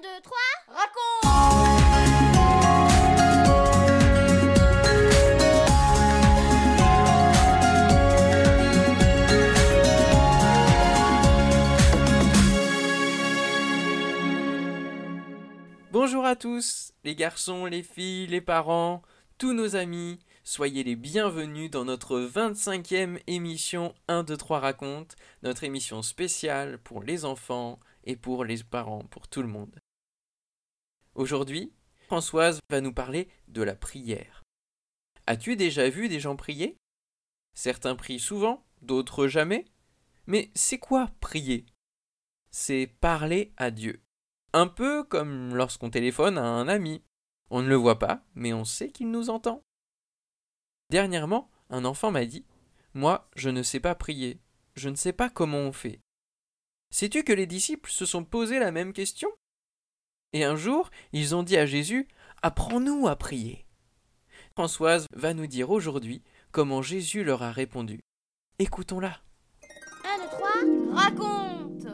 1, 2, 3, raconte Bonjour à tous, les garçons, les filles, les parents, tous nos amis, soyez les bienvenus dans notre 25e émission 1, 2, 3 raconte, notre émission spéciale pour les enfants et pour les parents, pour tout le monde. Aujourd'hui, Françoise va nous parler de la prière. As-tu déjà vu des gens prier? Certains prient souvent, d'autres jamais. Mais c'est quoi prier? C'est parler à Dieu. Un peu comme lorsqu'on téléphone à un ami. On ne le voit pas, mais on sait qu'il nous entend. Dernièrement, un enfant m'a dit Moi, je ne sais pas prier. Je ne sais pas comment on fait. Sais-tu que les disciples se sont posé la même question? Et un jour, ils ont dit à Jésus Apprends-nous à prier. Françoise va nous dire aujourd'hui comment Jésus leur a répondu. Écoutons-la. 1, 2, 3, raconte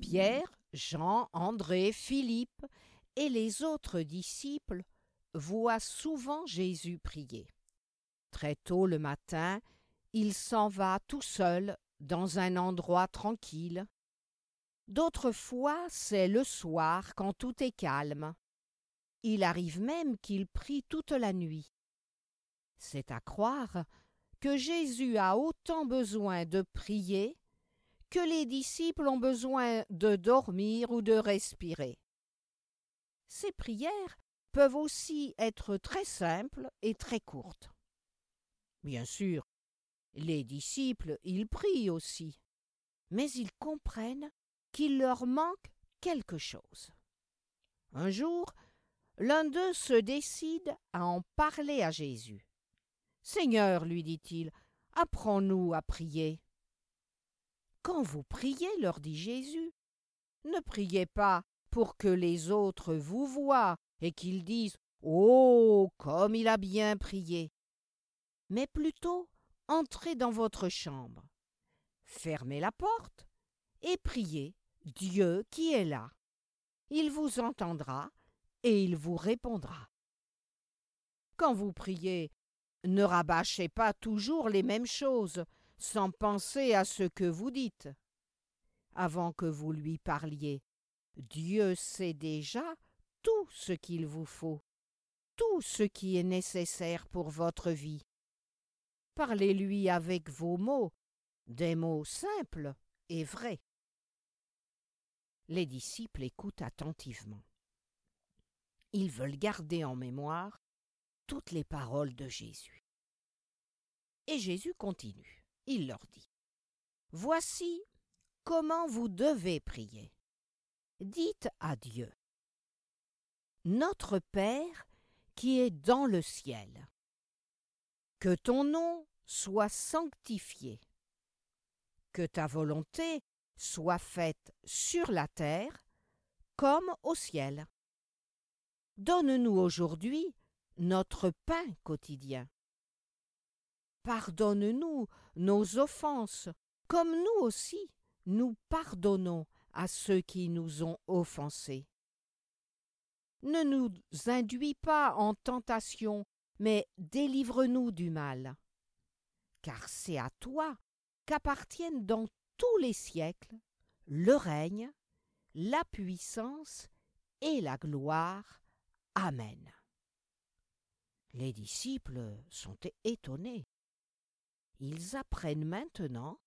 Pierre, Jean, André, Philippe et les autres disciples voient souvent Jésus prier. Très tôt le matin, il s'en va tout seul dans un endroit tranquille. D'autres fois, c'est le soir quand tout est calme. Il arrive même qu'il prie toute la nuit. C'est à croire que Jésus a autant besoin de prier que les disciples ont besoin de dormir ou de respirer. Ces prières peuvent aussi être très simples et très courtes. Bien sûr, les disciples, ils prient aussi, mais ils comprennent qu'il leur manque quelque chose. Un jour, l'un d'eux se décide à en parler à Jésus. Seigneur, lui dit-il, apprends-nous à prier. Quand vous priez, leur dit Jésus, ne priez pas pour que les autres vous voient et qu'ils disent Oh, comme il a bien prié, mais plutôt entrez dans votre chambre, fermez la porte et priez Dieu qui est là. Il vous entendra et il vous répondra. Quand vous priez, ne rabâchez pas toujours les mêmes choses, sans penser à ce que vous dites. Avant que vous lui parliez, Dieu sait déjà tout ce qu'il vous faut, tout ce qui est nécessaire pour votre vie. Parlez-lui avec vos mots, des mots simples et vrais. Les disciples écoutent attentivement. Ils veulent garder en mémoire toutes les paroles de Jésus. Et Jésus continue. Il leur dit Voici comment vous devez prier. Dites à Dieu Notre Père qui est dans le ciel, que ton nom soit sanctifié, que ta volonté soit faite sur la terre comme au ciel. Donne-nous aujourd'hui notre pain quotidien. Pardonne-nous nos offenses, comme nous aussi nous pardonnons à ceux qui nous ont offensés. Ne nous induis pas en tentation, mais délivre-nous du mal. Car c'est à toi qu'appartiennent dans tous les siècles le règne, la puissance et la gloire. Amen. Les disciples sont étonnés. Ils apprennent maintenant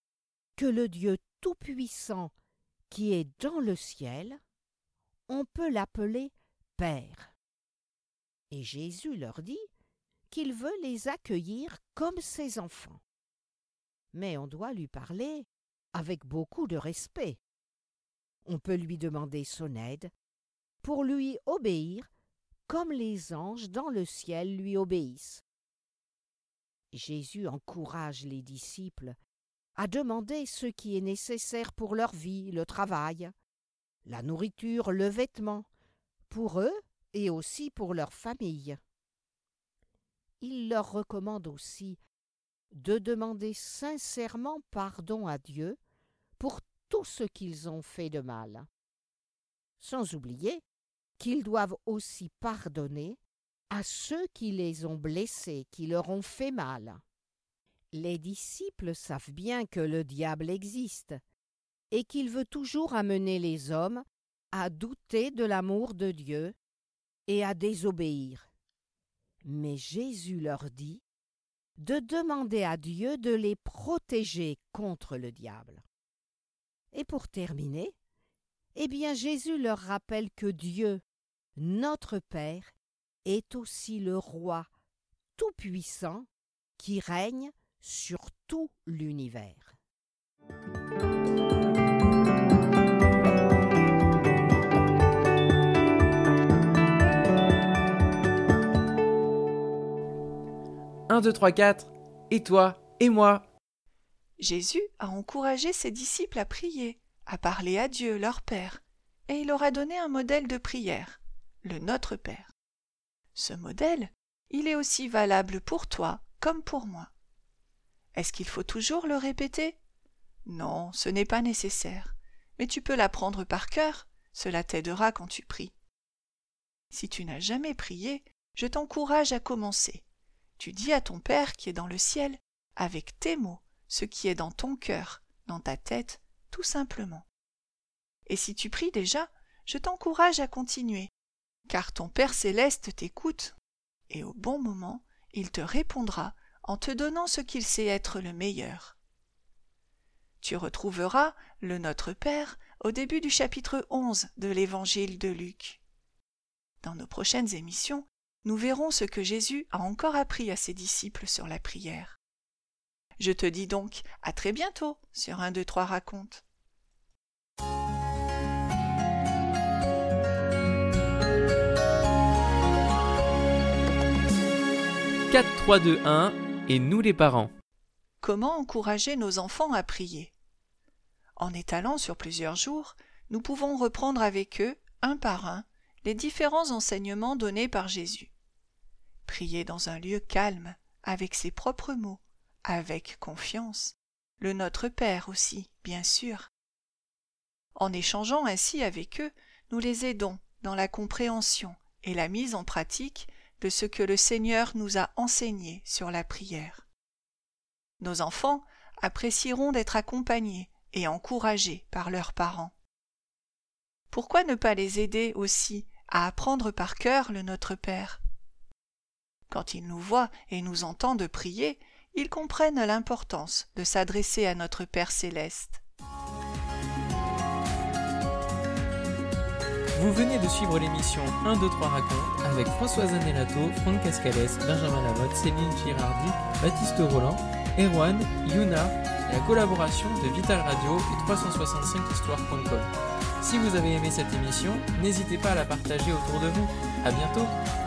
que le Dieu Tout-Puissant qui est dans le ciel, on peut l'appeler Père. Et Jésus leur dit qu'il veut les accueillir comme ses enfants. Mais on doit lui parler avec beaucoup de respect. On peut lui demander son aide pour lui obéir comme les anges dans le ciel lui obéissent. Jésus encourage les disciples à demander ce qui est nécessaire pour leur vie, le travail, la nourriture, le vêtement, pour eux et aussi pour leur famille. Il leur recommande aussi de demander sincèrement pardon à Dieu pour tout ce qu'ils ont fait de mal. sans oublier qu'ils doivent aussi pardonner à ceux qui les ont blessés, qui leur ont fait mal. Les disciples savent bien que le diable existe et qu'il veut toujours amener les hommes à douter de l'amour de Dieu et à désobéir. Mais Jésus leur dit de demander à Dieu de les protéger contre le diable. Et pour terminer, eh bien Jésus leur rappelle que Dieu, notre Père, est aussi le roi tout-puissant qui règne sur tout l'univers. 1, 2, 3, 4, et toi, et moi. Jésus a encouragé ses disciples à prier, à parler à Dieu, leur Père, et il leur a donné un modèle de prière, le Notre Père. Ce modèle, il est aussi valable pour toi comme pour moi. Est-ce qu'il faut toujours le répéter? Non, ce n'est pas nécessaire, mais tu peux l'apprendre par cœur, cela t'aidera quand tu pries. Si tu n'as jamais prié, je t'encourage à commencer. Tu dis à ton Père qui est dans le ciel, avec tes mots, ce qui est dans ton cœur, dans ta tête, tout simplement. Et si tu pries déjà, je t'encourage à continuer, car ton Père céleste t'écoute, et au bon moment, il te répondra en te donnant ce qu'il sait être le meilleur. Tu retrouveras le Notre Père au début du chapitre 11 de l'Évangile de Luc. Dans nos prochaines émissions, nous verrons ce que Jésus a encore appris à ses disciples sur la prière. Je te dis donc à très bientôt sur un, deux, trois raconte. « 4, 3, 2, 1 et nous les parents. Comment encourager nos enfants à prier? En étalant sur plusieurs jours, nous pouvons reprendre avec eux, un par un, les différents enseignements donnés par Jésus prier dans un lieu calme, avec ses propres mots, avec confiance, le Notre Père aussi, bien sûr. En échangeant ainsi avec eux, nous les aidons dans la compréhension et la mise en pratique de ce que le Seigneur nous a enseigné sur la prière. Nos enfants apprécieront d'être accompagnés et encouragés par leurs parents. Pourquoi ne pas les aider aussi à apprendre par cœur le Notre Père? Quand ils nous voient et nous entendent prier, ils comprennent l'importance de s'adresser à notre Père céleste. Vous venez de suivre l'émission 1, 2, 3 raconte avec Françoise Anelato, Franck Cascales, Benjamin Lamotte, Céline Girardi, Baptiste Roland, Erwan, Yuna la collaboration de Vital Radio et 365histoire.com. Si vous avez aimé cette émission, n'hésitez pas à la partager autour de vous. À bientôt!